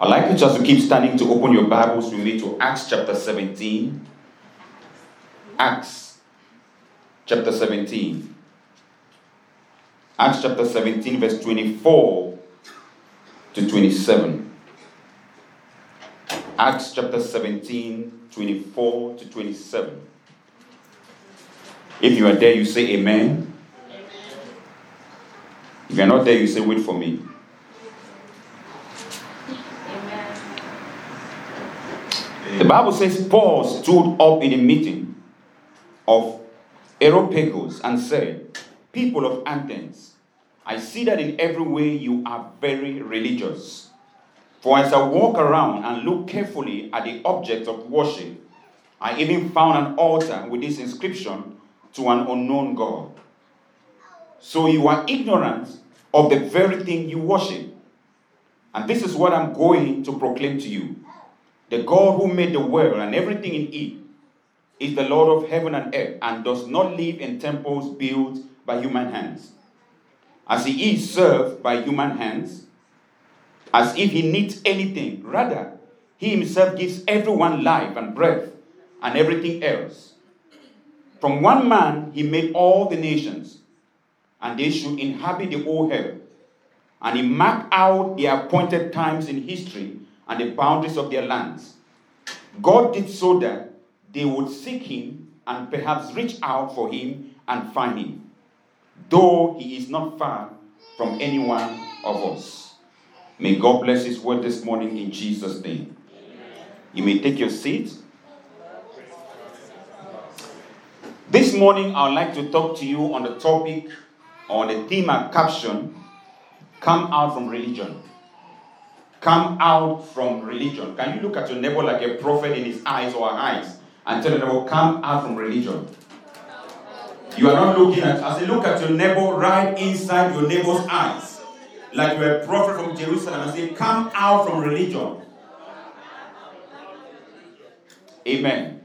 I'd like you just to keep standing to open your Bibles with me to Acts chapter 17. Acts chapter 17. Acts chapter 17, verse 24 to 27. Acts chapter 17, 24 to 27. If you are there, you say amen. amen. If you're not there, you say wait for me. Bible says Paul stood up in a meeting of Areopagus and said, People of Athens, I see that in every way you are very religious. For as I walk around and look carefully at the objects of worship, I even found an altar with this inscription to an unknown God. So you are ignorant of the very thing you worship. And this is what I'm going to proclaim to you. The God who made the world and everything in it is the Lord of heaven and earth and does not live in temples built by human hands. As he is served by human hands, as if he needs anything. Rather, he himself gives everyone life and breath and everything else. From one man, he made all the nations, and they should inhabit the whole earth. And he marked out the appointed times in history and the boundaries of their lands. God did so that they would seek him and perhaps reach out for him and find him, though he is not far from any one of us. May God bless his word this morning in Jesus' name. You may take your seat. This morning, I would like to talk to you on the topic, on the theme and caption, Come Out from Religion. Come out from religion. Can you look at your neighbor like a prophet in his eyes or her eyes and tell them, Come out from religion? You are not looking at, as you look at your neighbor right inside your neighbor's eyes, like you're a prophet from Jerusalem and say, Come out from religion. Amen.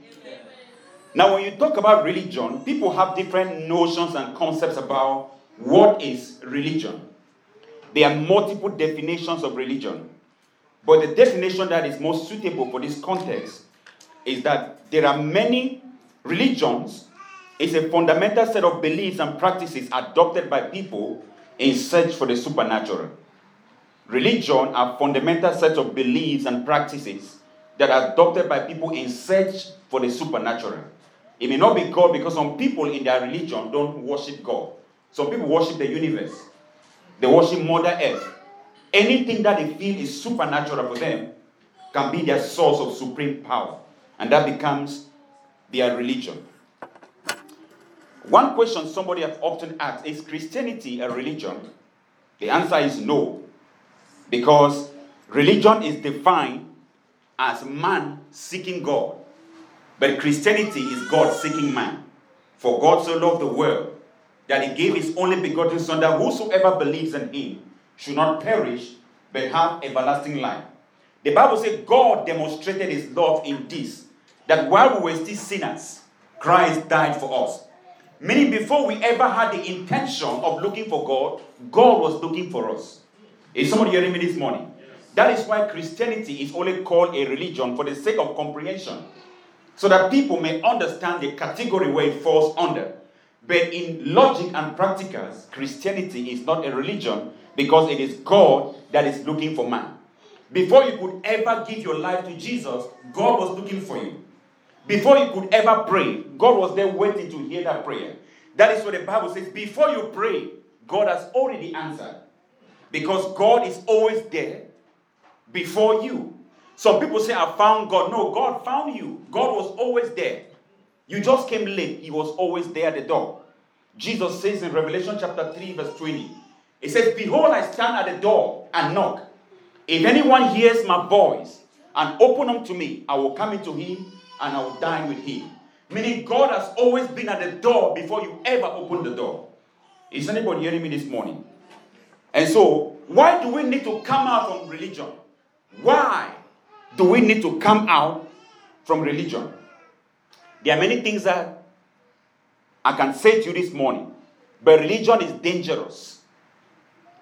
Now, when you talk about religion, people have different notions and concepts about what is religion. There are multiple definitions of religion. But the definition that is most suitable for this context is that there are many religions. It's a fundamental set of beliefs and practices adopted by people in search for the supernatural. Religion are fundamental sets of beliefs and practices that are adopted by people in search for the supernatural. It may not be God because some people in their religion don't worship God. Some people worship the universe. They worship Mother Earth. Anything that they feel is supernatural for them can be their source of supreme power. And that becomes their religion. One question somebody has often asked is Christianity a religion? The answer is no. Because religion is defined as man seeking God. But Christianity is God seeking man. For God so loved the world that he gave his only begotten Son, that whosoever believes in him should not perish, but have everlasting life. The Bible says God demonstrated his love in this, that while we were still sinners, Christ died for us. Meaning, before we ever had the intention of looking for God, God was looking for us. Is somebody hearing me this morning? That is why Christianity is only called a religion for the sake of comprehension so that people may understand the category where it falls under. But in logic and practicals, Christianity is not a religion because it is God that is looking for man. Before you could ever give your life to Jesus, God was looking for you. Before you could ever pray, God was there waiting to hear that prayer. That is what the Bible says. Before you pray, God has already answered. Because God is always there before you. Some people say, I found God. No, God found you. God was always there. You just came late. He was always there at the door. Jesus says in Revelation chapter 3, verse 20, He says, Behold, I stand at the door and knock. If anyone hears my voice and open unto me, I will come into him and I will dine with him. Meaning, God has always been at the door before you ever open the door. Is anybody hearing me this morning? And so, why do we need to come out from religion? Why do we need to come out from religion? There are many things that I can say to you this morning, but religion is dangerous.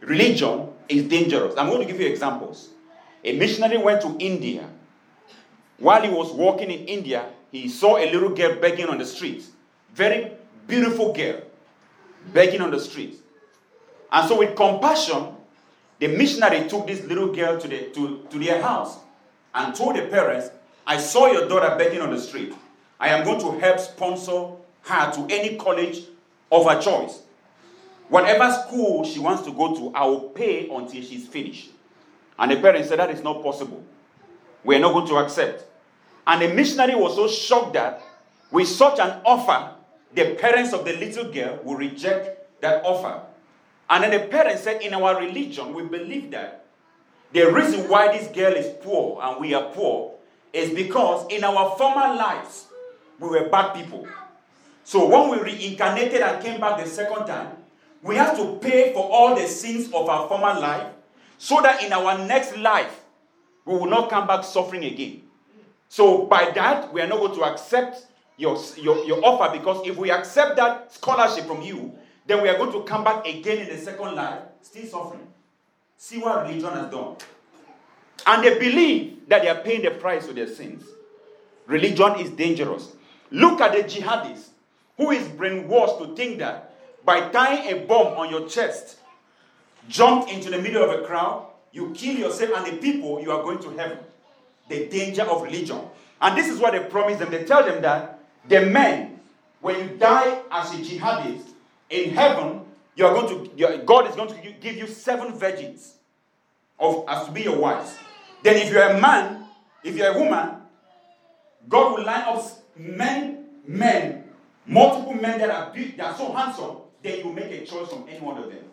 Religion is dangerous. I'm going to give you examples. A missionary went to India. While he was walking in India, he saw a little girl begging on the street. Very beautiful girl begging on the street. And so, with compassion, the missionary took this little girl to, the, to, to their house and told the parents, I saw your daughter begging on the street. I am going to help sponsor her to any college of her choice. Whatever school she wants to go to, I will pay until she's finished. And the parents said, That is not possible. We are not going to accept. And the missionary was so shocked that with such an offer, the parents of the little girl will reject that offer. And then the parents said, In our religion, we believe that the reason why this girl is poor and we are poor is because in our former lives, we were bad people. So when we reincarnated and came back the second time, we have to pay for all the sins of our former life so that in our next life, we will not come back suffering again. So by that, we are not going to accept your, your, your offer because if we accept that scholarship from you, then we are going to come back again in the second life, still suffering. See what religion has done. And they believe that they are paying the price for their sins. Religion is dangerous. Look at the jihadists who is brainwashed to think that by tying a bomb on your chest, jump into the middle of a crowd, you kill yourself and the people, you are going to heaven the danger of religion. And this is what they promise them. They tell them that the men, when you die as a jihadist in heaven, you are going to God is going to give you seven virgins of as to be your wives. Then, if you're a man, if you're a woman, God will line up men, men, multiple men that are big, that are so handsome, then you make a choice from any one of them.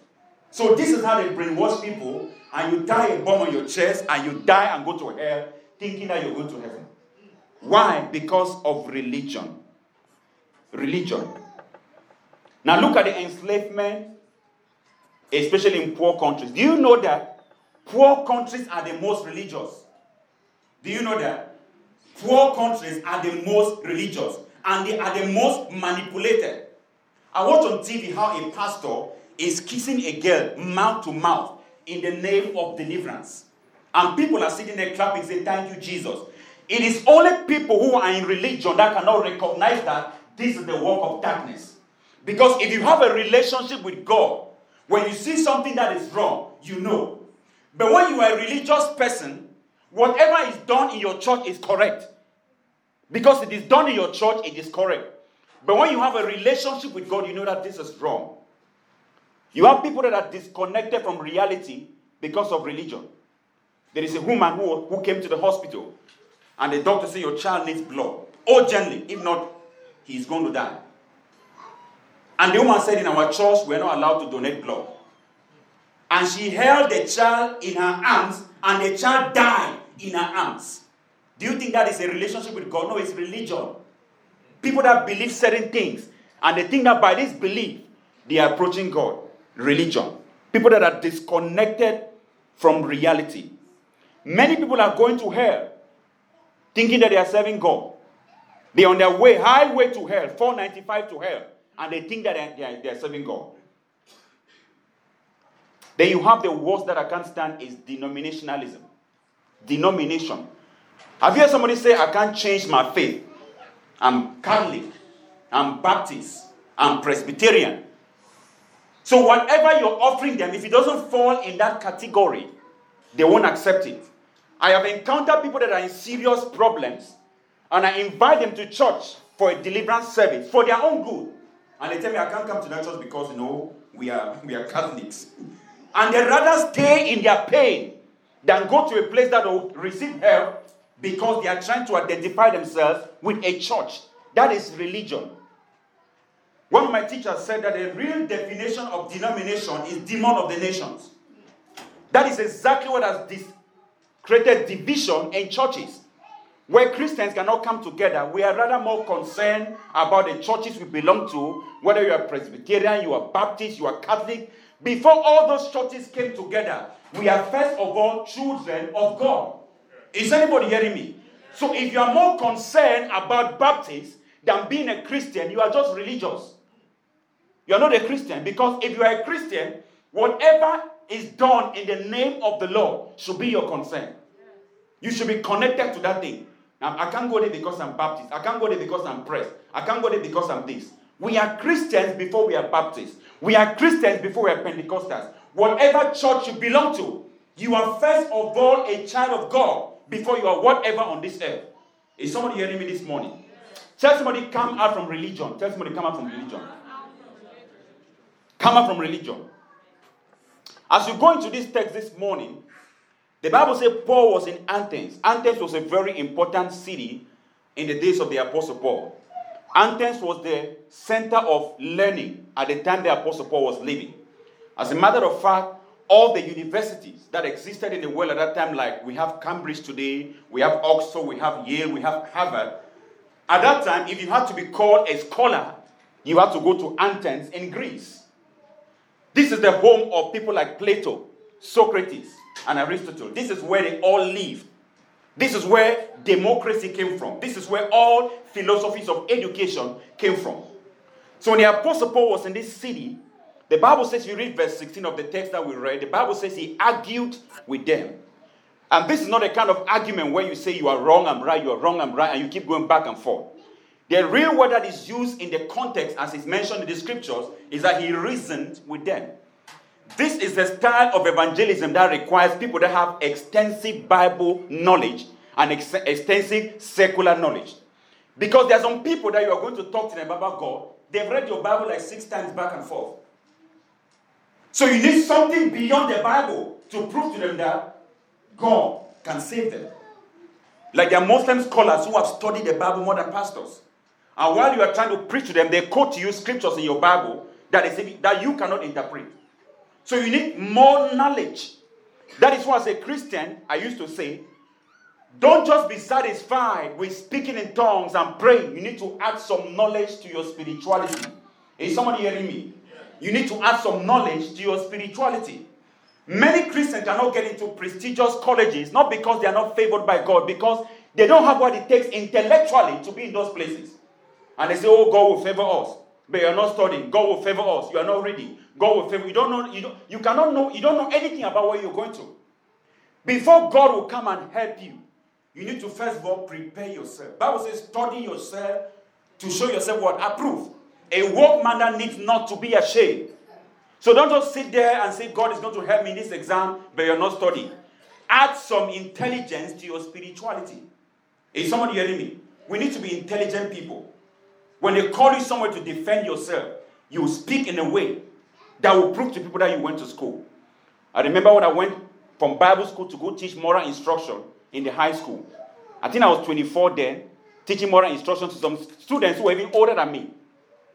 So this is how they brainwash people, and you tie a bomb on your chest, and you die and go to hell thinking that you're going to heaven. Why? Because of religion. Religion. Now look at the enslavement, especially in poor countries. Do you know that poor countries are the most religious? Do you know that? Poor countries are the most religious and they are the most manipulated. I watch on TV how a pastor is kissing a girl mouth to mouth in the name of deliverance. And people are sitting there clapping, saying, Thank you, Jesus. It is only people who are in religion that cannot recognize that this is the work of darkness. Because if you have a relationship with God, when you see something that is wrong, you know. But when you are a religious person, whatever is done in your church is correct. Because it is done in your church, it is correct. But when you have a relationship with God, you know that this is wrong. You have people that are disconnected from reality because of religion. There is a woman who, who came to the hospital, and the doctor said, Your child needs blood urgently. If not, he's going to die. And the woman said, In our church, we're not allowed to donate blood. And she held the child in her arms, and the child died in her arms. Do you think that is a relationship with God? No, it's religion. People that believe certain things, and they think that by this belief, they are approaching God. Religion. People that are disconnected from reality. Many people are going to hell thinking that they are serving God. They're on their way, highway to hell, 495 to hell, and they think that they are, they are serving God. Then you have the worst that I can't stand is denominationalism. Denomination. Have you heard somebody say, I can't change my faith? I'm Catholic, I'm Baptist, I'm Presbyterian. So, whatever you're offering them, if it doesn't fall in that category, they won't accept it. I have encountered people that are in serious problems, and I invite them to church for a deliverance service for their own good. And they tell me I can't come to that church because you know we are we are Catholics. And they rather stay in their pain than go to a place that will receive help because they are trying to identify themselves with a church. That is religion. One of my teachers said that the real definition of denomination is demon of the nations. That is exactly what has dis- created division in churches. Where Christians cannot come together, we are rather more concerned about the churches we belong to, whether you are Presbyterian, you are Baptist, you are Catholic. Before all those churches came together, we are first of all children of God. Is anybody hearing me? So if you are more concerned about Baptist than being a Christian, you are just religious. You are not a Christian because if you are a Christian, whatever is done in the name of the Lord should be your concern. You should be connected to that thing. Now, I can't go there because I'm Baptist. I can't go there because I'm pressed. I can't go there because I'm this. We are Christians before we are Baptists. We are Christians before we are Pentecostals. Whatever church you belong to, you are first of all a child of God before you are whatever on this earth. Is somebody hearing me this morning? Tell somebody, come out from religion. Tell somebody, come out from religion. Come out from religion. As you go into this text this morning, the Bible says Paul was in Athens. Athens was a very important city in the days of the Apostle Paul. Athens was the center of learning at the time the Apostle Paul was living. As a matter of fact, all the universities that existed in the world at that time, like we have Cambridge today, we have Oxford, we have Yale, we have Harvard. At that time, if you had to be called a scholar, you had to go to Athens in Greece. This is the home of people like Plato, Socrates, and Aristotle. This is where they all lived. This is where democracy came from. This is where all philosophies of education came from. So when the Apostle Paul was in this city, the Bible says, you read verse 16 of the text that we read, the Bible says he argued with them. And this is not a kind of argument where you say you are wrong, I'm right, you are wrong, I'm right, and you keep going back and forth. The real word that is used in the context, as is mentioned in the scriptures, is that he reasoned with them. This is the style of evangelism that requires people that have extensive Bible knowledge and ex- extensive secular knowledge. Because there are some people that you are going to talk to them about God, they've read your Bible like six times back and forth. So you need something beyond the Bible to prove to them that God can save them. Like there are Muslim scholars who have studied the Bible more than pastors. And while you are trying to preach to them, they quote to you scriptures in your Bible that, is, that you cannot interpret. So you need more knowledge. That is why, as a Christian, I used to say, don't just be satisfied with speaking in tongues and praying. You need to add some knowledge to your spirituality. Is somebody hearing me? You need to add some knowledge to your spirituality. Many Christians cannot get into prestigious colleges, not because they are not favored by God, because they don't have what it takes intellectually to be in those places. And they say, Oh, God will favor us. But you're not studying. God will favor us. You are not reading. God will favor you. Don't know, you, don't, you cannot know, you don't know anything about where you're going to. Before God will come and help you, you need to first of all prepare yourself. Bible says, study yourself to show yourself what? Approve. A workman that needs not to be ashamed. So don't just sit there and say, God is going to help me in this exam, but you're not studying. Add some intelligence to your spirituality. Is somebody hearing me? We need to be intelligent people. When they call you somewhere to defend yourself, you speak in a way that will prove to people that you went to school. I remember when I went from Bible school to go teach moral instruction in the high school. I think I was 24 then, teaching moral instruction to some students who were even older than me.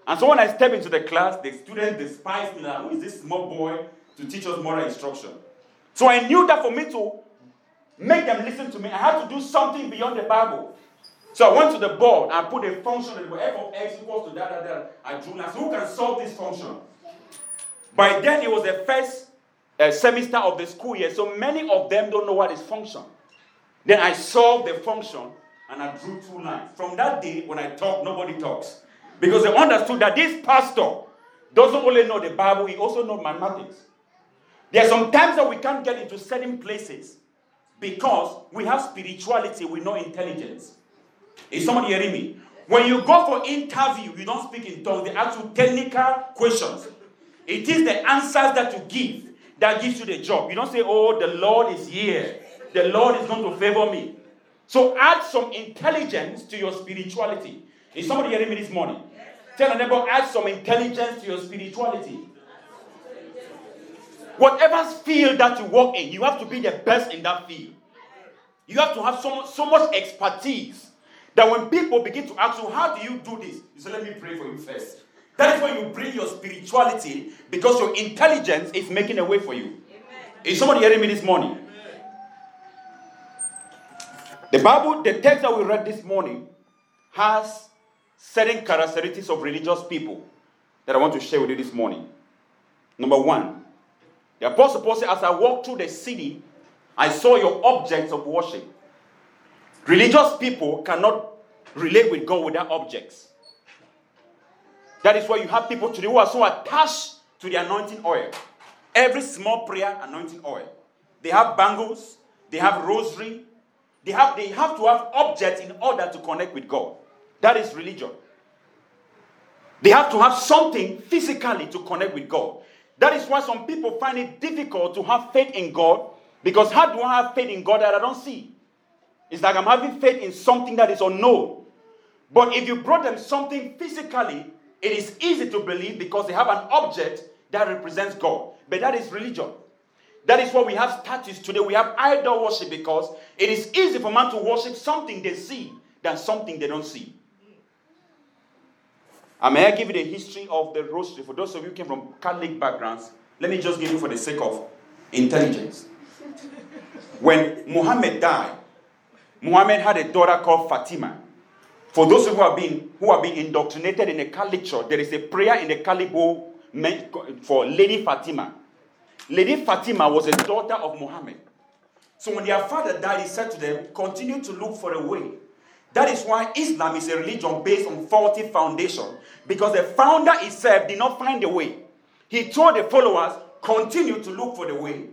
And so when I step into the class, the students despise me. Like, Who is this small boy to teach us moral instruction? So I knew that for me to make them listen to me, I had to do something beyond the Bible. So I went to the board and put a function that f of x equals to that, that, that. I drew now. So who can solve this function? By then, it was the first uh, semester of the school year, so many of them don't know what is function. Then I solved the function and I drew two lines. From that day, when I talk, nobody talks. Because they understood that this pastor doesn't only know the Bible, he also knows mathematics. There are some times that we can't get into certain places because we have spirituality, we know intelligence. Is somebody hearing me? When you go for interview, you don't speak in tongues. They ask you technical questions. It is the answers that you give that gives you the job. You don't say, "Oh, the Lord is here. The Lord is going to favor me." So add some intelligence to your spirituality. Is somebody hearing me this morning? Tell a neighbor, add some intelligence to your spirituality. Whatever field that you work in, you have to be the best in that field. You have to have so much, so much expertise that when people begin to ask you, How do you do this? You say, Let me pray for you first. That is when you bring your spirituality because your intelligence is making a way for you. Amen. Is somebody hearing me this morning? Amen. The Bible, the text that we read this morning, has certain characteristics of religious people that I want to share with you this morning. Number one, the Apostle Paul said, As I walked through the city, I saw your objects of worship. Religious people cannot relate with God without objects. That is why you have people today who are so attached to the anointing oil. Every small prayer, anointing oil. They have bangles, they have rosary, They have, they have to have objects in order to connect with God. That is religion. They have to have something physically to connect with God. That is why some people find it difficult to have faith in God because how do I have faith in God that I don't see? It's like I'm having faith in something that is unknown. But if you brought them something physically, it is easy to believe because they have an object that represents God. But that is religion. That is why we have statues today. We have idol worship because it is easy for man to worship something they see than something they don't see. And may I give you the history of the rosary for those of you who came from Catholic backgrounds? Let me just give you for the sake of intelligence. When Muhammad died, Muhammad had a daughter called Fatima. For those who have been who have been indoctrinated in the Catholic church, there is a prayer in the Catholic for Lady Fatima. Lady Fatima was a daughter of Muhammad. So when their father died, he said to them, continue to look for a way that is why Islam is a religion based on faulty foundation. Because the founder himself did not find a way. He told the followers, continue to look for the way.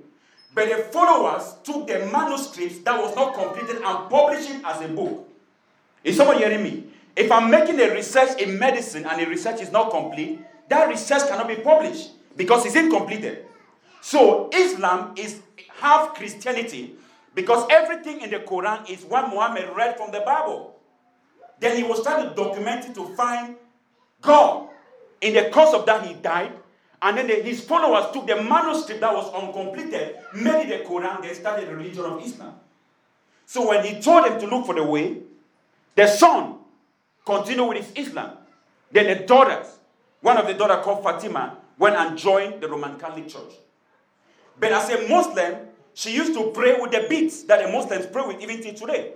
But the followers took the manuscripts that was not completed and published it as a book. Is someone hearing me? If I'm making a research in medicine and the research is not complete, that research cannot be published because it's incompleted. So Islam is half Christianity because everything in the Quran is what Muhammad read from the Bible. Then he was trying to document it to find God. In the course of that, he died. And then the, his followers took the manuscript that was uncompleted, made it the Quran, they started the religion of Islam. So when he told them to look for the way, the son continued with his Islam. Then the daughters, one of the daughters called Fatima, went and joined the Roman Catholic Church. But as a Muslim, she used to pray with the beats that the Muslims pray with even till today.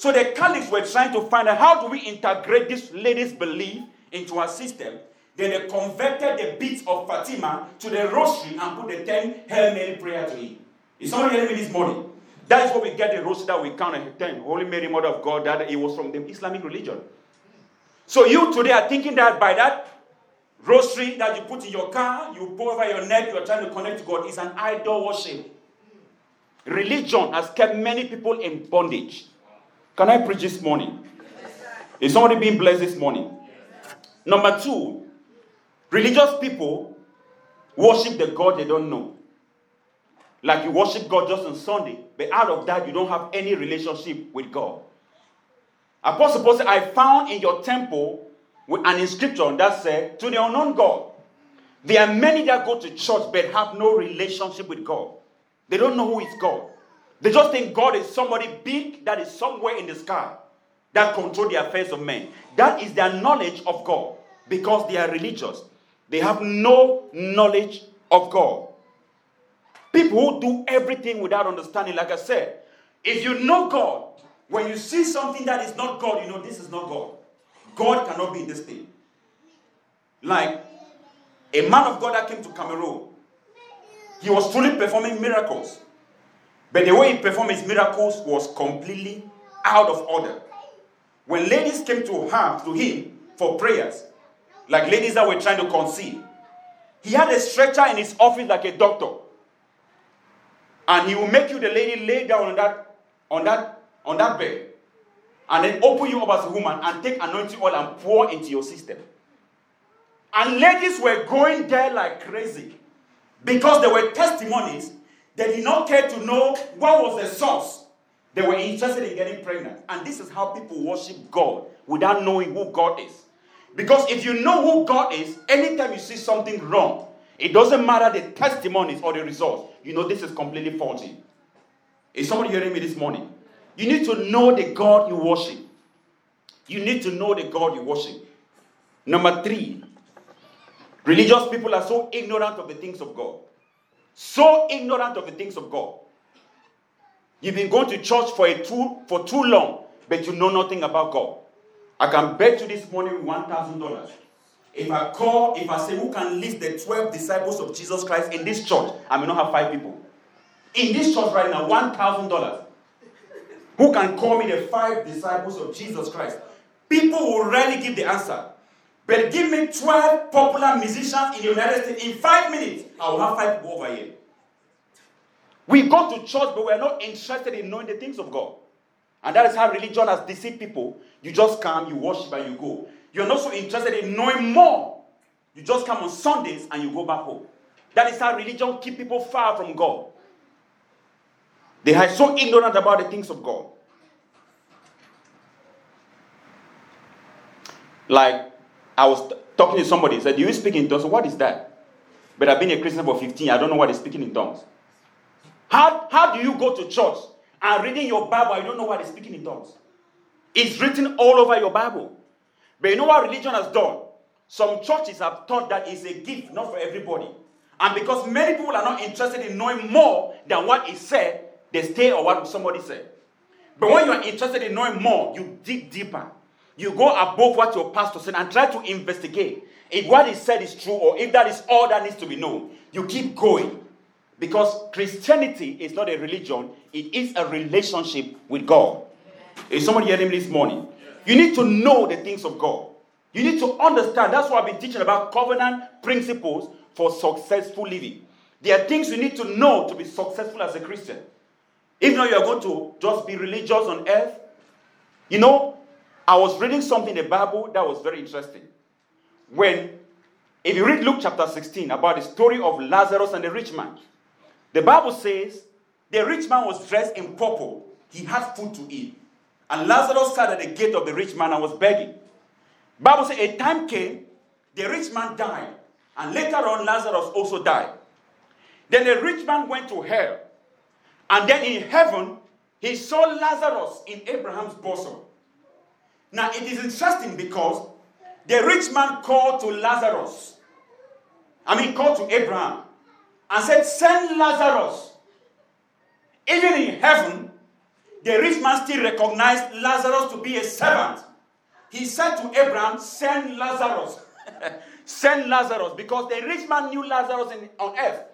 So the Catholics were trying to find out how do we integrate this lady's belief into our system. Then they converted the beats of Fatima to the rosary and put the 10 Hail Mary prayer to it. Is someone hearing me this morning? That is what we get the rosary that we count at 10. Holy Mary, Mother of God, that it was from the Islamic religion. So you today are thinking that by that rosary that you put in your car, you pour over your neck, you are trying to connect to God, is an idol worship. Religion has kept many people in bondage. Can I preach this morning? Is somebody being blessed this morning? Number two, religious people worship the God they don't know. Like you worship God just on Sunday, but out of that, you don't have any relationship with God. Apostle Paul said, I found in your temple an inscription that said, To the unknown God. There are many that go to church but have no relationship with God. They don't know who is God. They just think God is somebody big that is somewhere in the sky that control the affairs of men. That is their knowledge of God because they are religious. They have no knowledge of God. People who do everything without understanding, like I said, if you know God, when you see something that is not God, you know this is not God. God cannot be in this thing. Like a man of God that came to Cameroon, he was truly performing miracles. But the way he performed his miracles was completely out of order. When ladies came to to him for prayers, like ladies that were trying to conceive, he had a stretcher in his office like a doctor. And he will make you the lady lay down on that, on that, on that bed. And then open you up as a woman and take anointing oil and pour into your system. And ladies were going there like crazy because there were testimonies they did not care to know what was the source. They were interested in getting pregnant. And this is how people worship God without knowing who God is. Because if you know who God is, anytime you see something wrong, it doesn't matter the testimonies or the results. You know this is completely faulty. Is somebody hearing me this morning? You need to know the God you worship. You need to know the God you worship. Number three, religious people are so ignorant of the things of God so ignorant of the things of God. You've been going to church for, a too, for too long, but you know nothing about God. I can bet you this morning $1,000. If I call, if I say, who can list the 12 disciples of Jesus Christ in this church, I may not have five people. In this church right now, $1,000. Who can call me the five disciples of Jesus Christ? People will rarely give the answer. But give me 12 popular musicians in the United States in five minutes, I will have five people over here. We go to church, but we're not interested in knowing the things of God. And that is how religion has deceived people. You just come, you worship, and you go. You're not so interested in knowing more. You just come on Sundays and you go back home. That is how religion keep people far from God. They are so ignorant about the things of God. Like I was talking to somebody, said, Do you speak in tongues? What is that? But I've been a Christian for 15, I don't know what is speaking in tongues. How, how do you go to church and reading your Bible, you don't know what is speaking in tongues? It's written all over your Bible. But you know what religion has done? Some churches have thought that it's a gift, not for everybody. And because many people are not interested in knowing more than what is said, they stay or what somebody said. But when you are interested in knowing more, you dig deeper. You go above what your pastor said and try to investigate if what he said is true or if that is all that needs to be known. You keep going. Because Christianity is not a religion, it is a relationship with God. Is somebody hearing me this morning? You need to know the things of God. You need to understand. That's why I've been teaching about covenant principles for successful living. There are things you need to know to be successful as a Christian. If not, you're going to just be religious on earth. You know, I was reading something in the Bible that was very interesting. When, if you read Luke chapter 16 about the story of Lazarus and the rich man, the Bible says the rich man was dressed in purple. He had food to eat. And Lazarus sat at the gate of the rich man and was begging. Bible says a time came, the rich man died. And later on, Lazarus also died. Then the rich man went to hell. And then in heaven, he saw Lazarus in Abraham's bosom. Now it is interesting because the rich man called to Lazarus. I mean, called to Abraham and said, Send Lazarus. Even in heaven, the rich man still recognized Lazarus to be a servant. He said to Abraham, Send Lazarus. Send Lazarus because the rich man knew Lazarus in, on earth.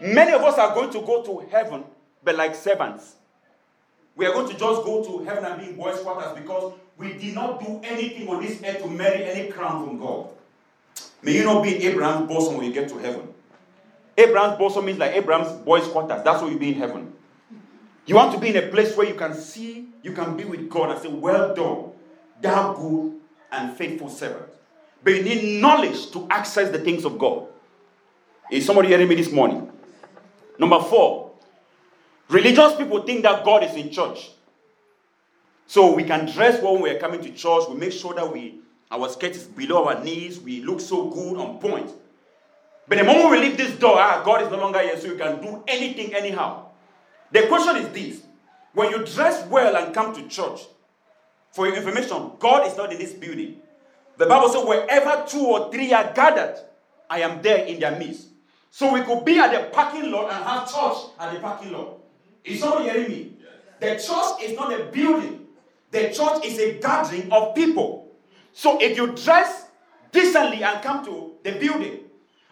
Many of us are going to go to heaven, but like servants. We are going to just go to heaven and be in boys' quarters because we did not do anything on this earth to merit any crown from God. May you not be in Abraham's bosom when you get to heaven. Abraham's bosom means like Abraham's boys' quarters. That's where you be in heaven. You want to be in a place where you can see, you can be with God and say, Well done, thou good and faithful servant. But you need knowledge to access the things of God. Is somebody hearing me this morning? Number four, religious people think that God is in church. So we can dress well when we're coming to church. We make sure that we our skirt is below our knees. We look so good on point. But the moment we leave this door, ah, God is no longer here, so you can do anything anyhow. The question is this when you dress well and come to church, for your information, God is not in this building. The Bible says, wherever two or three are gathered, I am there in their midst. So we could be at the parking lot and have church at the parking lot. Is somebody hearing me? The church is not a building, the church is a gathering of people. So if you dress decently and come to the building,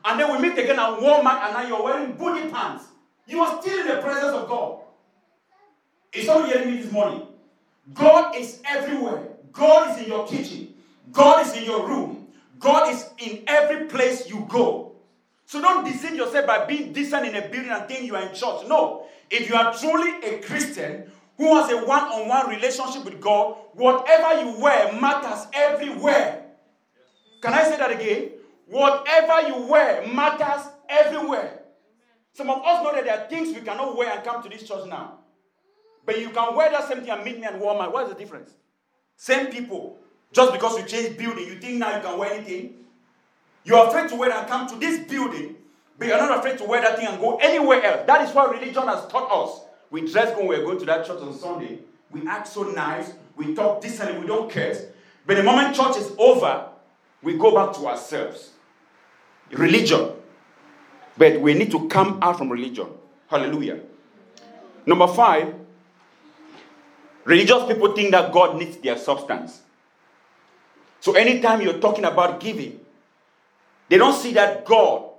and then we meet again at Walmart and now you're wearing booty pants. You are still in the presence of God. Is somebody hearing me this morning? God is everywhere. God is in your kitchen. God is in your room. God is in every place you go. So don't deceive yourself by being decent in a building and think you are in church. No. If you are truly a Christian who has a one on one relationship with God, whatever you wear matters everywhere. Can I say that again? Whatever you wear matters everywhere. Some of us know that there are things we cannot wear and come to this church now. But you can wear that same thing and meet me and at Walmart. What is the difference? Same people. Just because you change building, you think now you can wear anything? You're afraid to wear and come to this building, but you're not afraid to wear that thing and go anywhere else. That is what religion has taught us. We dress when we're going to that church on Sunday. We act so nice. We talk decently. We don't care. But the moment church is over, we go back to ourselves. Religion. But we need to come out from religion. Hallelujah. Number five, religious people think that God needs their substance. So anytime you're talking about giving, they don't see that God,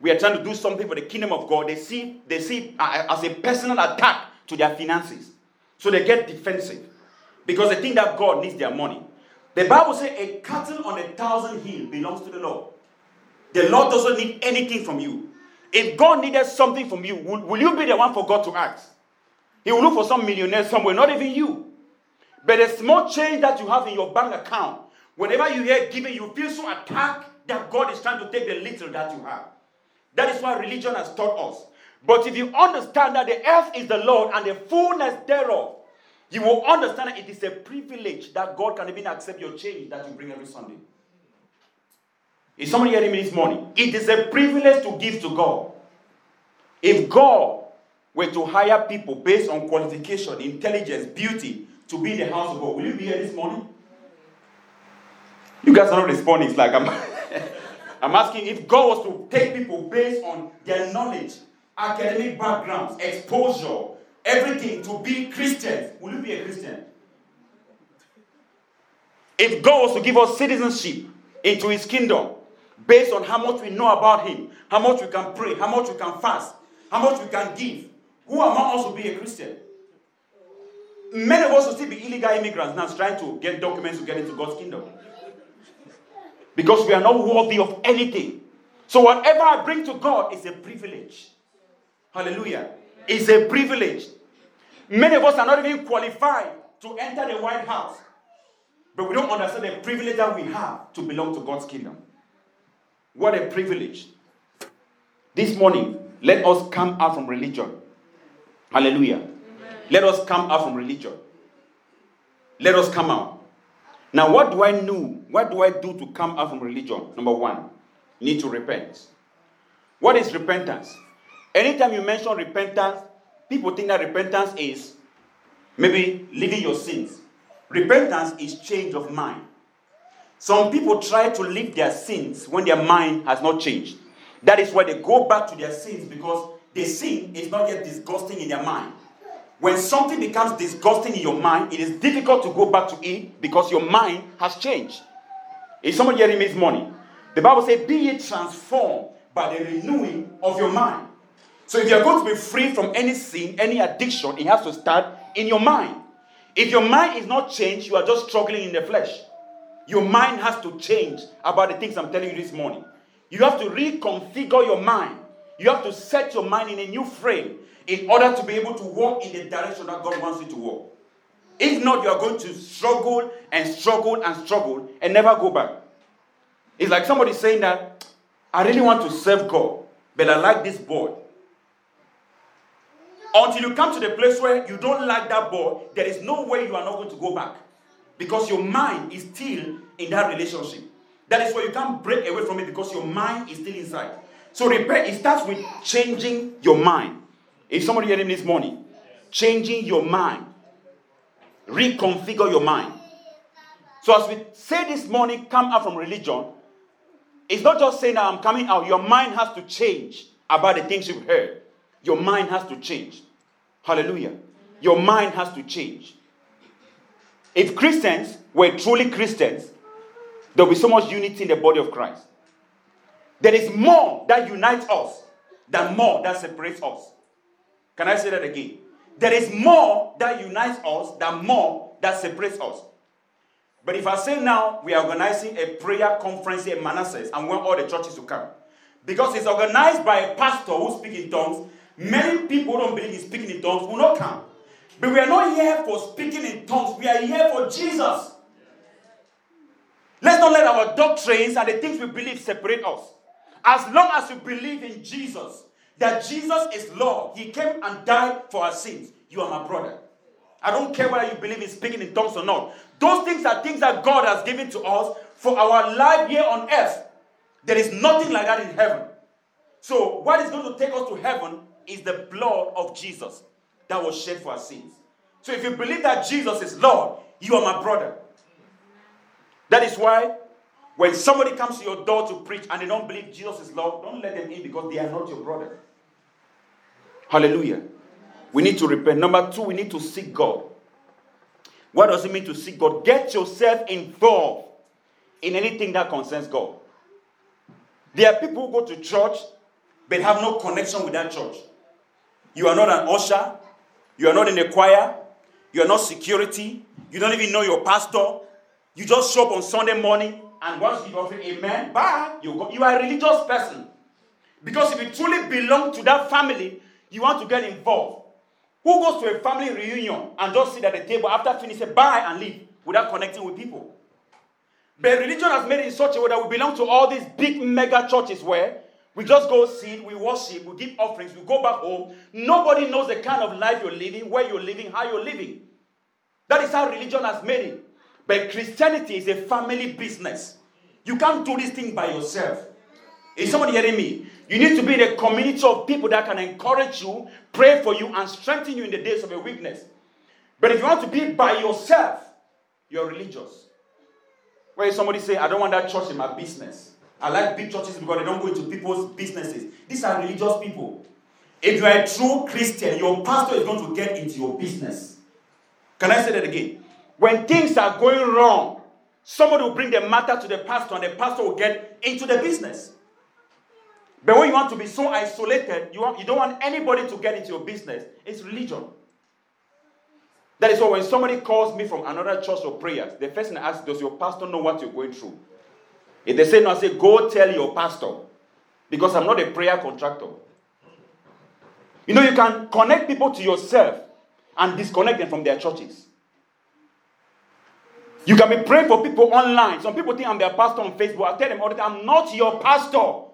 we are trying to do something for the kingdom of God. They see, they see uh, uh, as a personal attack to their finances. So they get defensive because they think that God needs their money. The Bible says a cattle on a thousand hill belongs to the Lord. The Lord doesn't need anything from you. If God needed something from you, will, will you be the one for God to ask? He will look for some millionaire somewhere, not even you. But a small change that you have in your bank account, whenever you hear giving, you feel so attacked that God is trying to take the little that you have. That is what religion has taught us. But if you understand that the earth is the Lord and the fullness thereof, you will understand that it is a privilege that God can even accept your change that you bring every Sunday. Is somebody hearing me this morning? It is a privilege to give to God. If God were to hire people based on qualification, intelligence, beauty to be in the house of God, will you be here this morning? You guys are not responding. It's like I'm, I'm asking if God was to take people based on their knowledge, academic backgrounds, exposure, everything to be Christians, will you be a Christian? If God was to give us citizenship into his kingdom based on how much we know about him, how much we can pray, how much we can fast, how much we can give, who among us will be a Christian? Many of us will still be illegal immigrants now trying to get documents to get into God's kingdom. Because we are not worthy of anything. So whatever I bring to God is a privilege. Hallelujah. It's a privilege. Many of us are not even qualified to enter the White House. But we don't understand the privilege that we have to belong to God's kingdom. What a privilege. This morning, let us come out from religion. Hallelujah. Amen. Let us come out from religion. Let us come out. Now, what do I know? What do I do to come out from religion? Number one, need to repent. What is repentance? Anytime you mention repentance, people think that repentance is maybe leaving your sins. Repentance is change of mind. Some people try to leave their sins when their mind has not changed. That is why they go back to their sins because the sin is not yet disgusting in their mind. When something becomes disgusting in your mind, it is difficult to go back to it because your mind has changed. Is somebody hearing me this morning? The Bible says, Be ye transformed by the renewing of your mind. So if you're going to be free from any sin, any addiction, it has to start in your mind. If your mind is not changed, you are just struggling in the flesh. Your mind has to change about the things I'm telling you this morning. You have to reconfigure your mind. You have to set your mind in a new frame in order to be able to walk in the direction that God wants you to walk. If not, you are going to struggle and struggle and struggle and never go back. It's like somebody saying that I really want to serve God, but I like this board. Until you come to the place where you don't like that board, there is no way you are not going to go back. Because your mind is still in that relationship. That is why you can't break away from it because your mind is still inside. So repair, it starts with changing your mind. If somebody hearing this morning, changing your mind, reconfigure your mind. So as we say this morning, come out from religion, it's not just saying that I'm coming out. Your mind has to change about the things you've heard. Your mind has to change. Hallelujah. Your mind has to change. If Christians were truly Christians, there will be so much unity in the body of Christ. There is more that unites us than more that separates us. Can I say that again? There is more that unites us than more that separates us. But if I say now we are organizing a prayer conference in Manassas and want all the churches to come, because it's organized by a pastor who speaks in tongues, many people don't believe he's speaking in tongues will not come. But we are not here for speaking in tongues, we are here for Jesus. Let's not let our doctrines and the things we believe separate us. As long as you believe in Jesus, that Jesus is Lord, He came and died for our sins, you are my brother. I don't care whether you believe in speaking in tongues or not. Those things are things that God has given to us for our life here on earth. There is nothing like that in heaven. So, what is going to take us to heaven is the blood of Jesus that was shed for our sins. So, if you believe that Jesus is Lord, you are my brother. That is why when somebody comes to your door to preach and they don't believe Jesus is Lord, don't let them in because they are not your brother. Hallelujah. We need to repent. Number two, we need to seek God. What does it mean to seek God? Get yourself involved in anything that concerns God. There are people who go to church but have no connection with that church. You are not an usher, you are not in the choir, you are not security, you don't even know your pastor, you just show up on Sunday morning and once you offer amen, bye, you go. You are a religious person. Because if you truly belong to that family, you want to get involved. Who goes to a family reunion and just sit at the table after finishing, buy and leave without connecting with people? But religion has made it in such a way that we belong to all these big mega churches where we just go sit, we worship, we give offerings, we go back home. Nobody knows the kind of life you're living, where you're living, how you're living. That is how religion has made it. But Christianity is a family business. You can't do this thing by yourself. Is somebody hearing me? You need to be in a community of people that can encourage you, pray for you, and strengthen you in the days of your weakness. But if you want to be by yourself, you're religious. Where somebody say, I don't want that church in my business. I like big churches because they don't go into people's businesses. These are religious people. If you are a true Christian, your pastor is going to get into your business. Can I say that again? When things are going wrong, somebody will bring the matter to the pastor and the pastor will get into the business. But when you want to be so isolated, you, want, you don't want anybody to get into your business. It's religion. That is why when somebody calls me from another church or prayers, the first thing I ask, does your pastor know what you're going through? If they say no, I say, go tell your pastor. Because I'm not a prayer contractor. You know, you can connect people to yourself and disconnect them from their churches. You can be praying for people online. Some people think I'm their pastor on Facebook. I tell them all the time, I'm not your pastor.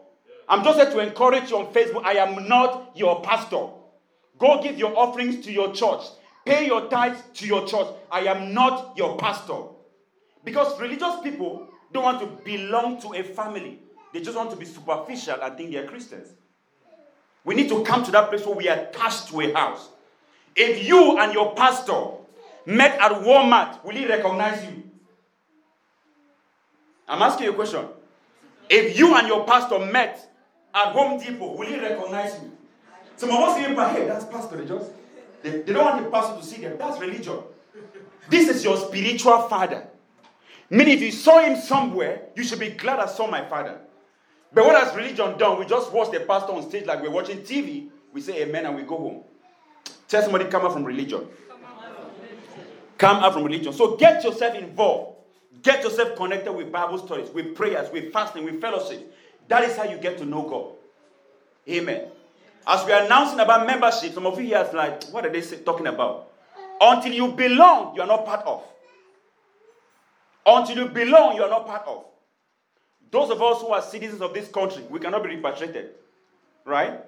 I'm just here to encourage you on Facebook. I am not your pastor. Go give your offerings to your church. Pay your tithes to your church. I am not your pastor. Because religious people don't want to belong to a family. They just want to be superficial and think they're Christians. We need to come to that place where we are attached to a house. If you and your pastor met at Walmart, will he recognize you? I'm asking you a question. If you and your pastor met at Home Depot, will he recognize me? Some of us say, hey, that's Pastor. They they, they don't want the pastor to see them. That's religion. This is your spiritual father. Meaning, if you saw him somewhere, you should be glad I saw my father. But what has religion done? We just watch the pastor on stage like we're watching TV. We say amen and we go home. Tell somebody, come out from religion. Come out from religion. So get yourself involved. Get yourself connected with Bible studies, with prayers, with fasting, with fellowship. That is how you get to know God. Amen. As we are announcing about membership, some of you here are like, what are they talking about? Until you belong, you are not part of. Until you belong, you are not part of. Those of us who are citizens of this country, we cannot be repatriated. Right?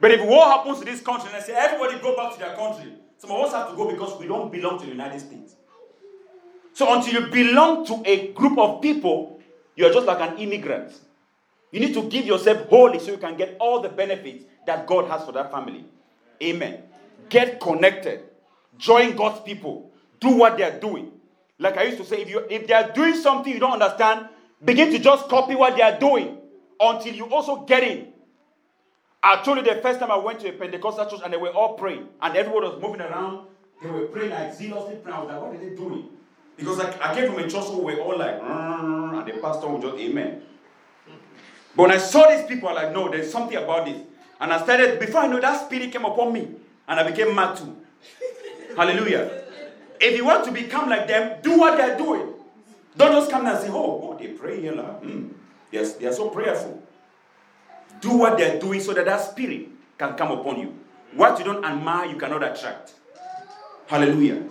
But if war happens to this country and I say everybody go back to their country, some of us have to go because we don't belong to the United States. So until you belong to a group of people, you're just like an immigrant. You need to give yourself wholly so you can get all the benefits that God has for that family. Amen. Get connected. Join God's people. Do what they are doing. Like I used to say, if you if they are doing something you don't understand, begin to just copy what they are doing until you also get in. I told you the first time I went to a Pentecostal church and they were all praying, and everyone was moving around. They were praying like zealously praying. I was like, what are they doing? Because like, I came from a church where we were all like, mm, and the pastor would just, amen. But when I saw these people, I like, no, there's something about this. And I started, before I know that spirit came upon me, and I became mad too. Hallelujah. If you want to become like them, do what they're doing. Don't just come and say, oh, oh they pray here. Like, mm. Yes, they are so prayerful. Do what they're doing so that that spirit can come upon you. What you don't admire, you cannot attract. Hallelujah.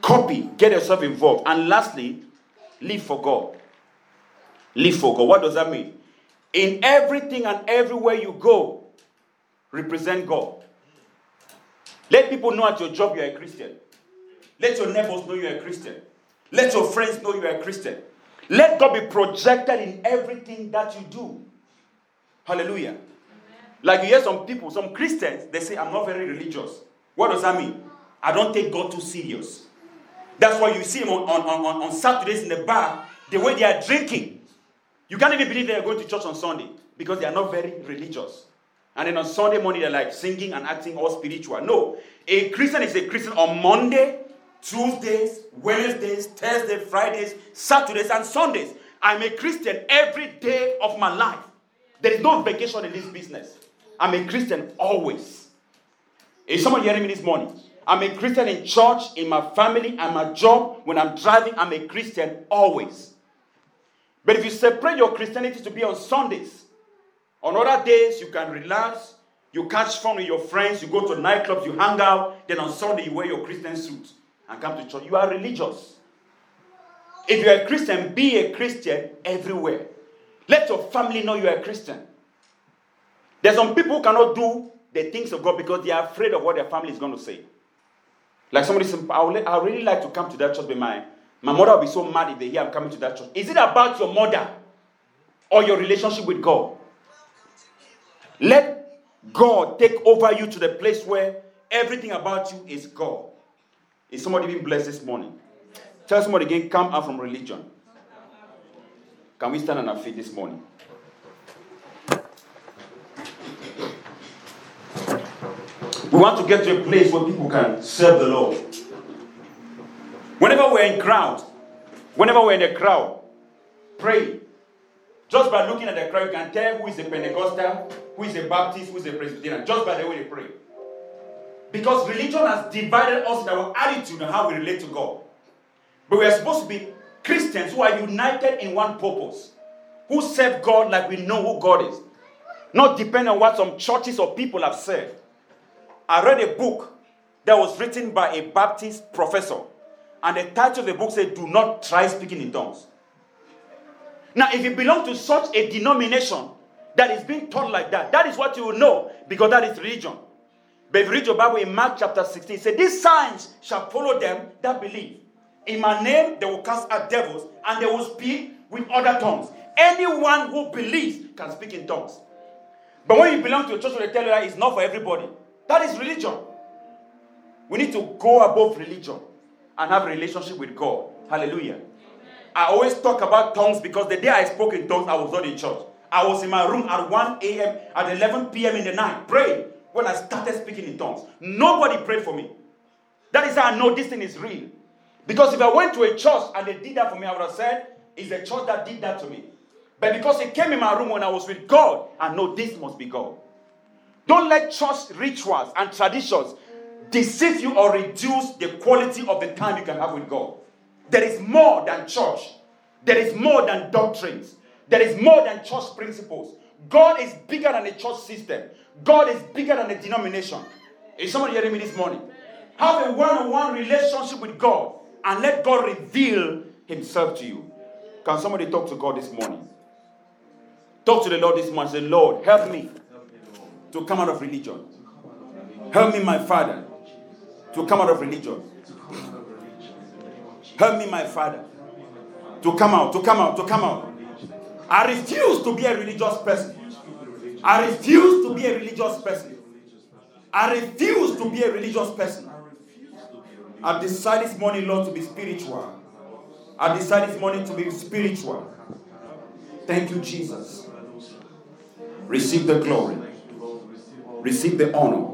Copy, get yourself involved. And lastly, live for God. Live for God. What does that mean? In everything and everywhere you go, represent God. Let people know at your job you're a Christian. Let your neighbors know you're a Christian. Let your friends know you're a Christian. Let God be projected in everything that you do. Hallelujah. Amen. Like you hear some people, some Christians, they say, I'm not very religious. What does that mean? I don't take God too serious. That's why you see them on, on, on, on Saturdays in the bar, the way they are drinking. You can't even believe they are going to church on Sunday because they are not very religious. And then on Sunday morning, they're like singing and acting all spiritual. No. A Christian is a Christian on Monday, Tuesdays, Wednesdays, Thursdays, Fridays, Saturdays, and Sundays. I'm a Christian every day of my life. There is no vacation in this business. I'm a Christian always. Is someone hearing me this morning? I'm a Christian in church, in my family, and my job. When I'm driving, I'm a Christian always. But if you separate your Christianity to be on Sundays, on other days you can relax, You catch fun with your friends, you go to nightclubs, you hang out, then on Sunday you wear your Christian suit and come to church. You are religious. If you're a Christian, be a Christian everywhere. Let your family know you're a Christian. There's some people who cannot do the things of God because they are afraid of what their family is going to say. Like somebody said, I would, I would really like to come to that church, but my, my mother will be so mad if they hear I'm coming to that church. Is it about your mother or your relationship with God? Let God take over you to the place where everything about you is God. Is somebody being blessed this morning? Tell somebody again, come out from religion. Can we stand on our feet this morning? We want to get to a place where people can serve the Lord. Whenever we're in crowd, whenever we're in a crowd, pray. Just by looking at the crowd, you can tell who is a Pentecostal, who is a Baptist, who is a Presbyterian, just by the way they pray. Because religion has divided us in our attitude on how we relate to God. But we are supposed to be Christians who are united in one purpose, who serve God like we know who God is, not depend on what some churches or people have said. I read a book that was written by a Baptist professor, and the title of the book said, Do not try speaking in tongues. Now, if you belong to such a denomination that is being taught like that, that is what you will know because that is religion. But if you read your Bible in Mark chapter 16, it says, These signs shall follow them that believe. In my name, they will cast out devils and they will speak with other tongues. Anyone who believes can speak in tongues. But when you belong to a church they tell you that it's not for everybody, that is religion. We need to go above religion and have relationship with God. Hallelujah. I always talk about tongues because the day I spoke in tongues, I was not in church. I was in my room at 1 a.m., at 11 p.m. in the night, praying when I started speaking in tongues. Nobody prayed for me. That is how I know this thing is real. Because if I went to a church and they did that for me, I would have said, It's the church that did that to me. But because it came in my room when I was with God, I know this must be God. Don't let church rituals and traditions deceive you or reduce the quality of the time you can have with God. There is more than church, there is more than doctrines, there is more than church principles. God is bigger than a church system, God is bigger than a denomination. Is somebody hearing me this morning? Have a one on one relationship with God and let God reveal Himself to you. Can somebody talk to God this morning? Talk to the Lord this morning. Say, Lord, help me to come out of religion. Help me, my Father, to come out of religion. Help me, my Father, to come out, to come out, to come out. I refuse to be a religious person. I refuse to be a religious person. I refuse to be a religious person. I decided this morning, Lord, to be spiritual. I decided this morning to be spiritual. Thank you, Jesus. Receive the glory. Receive the honor.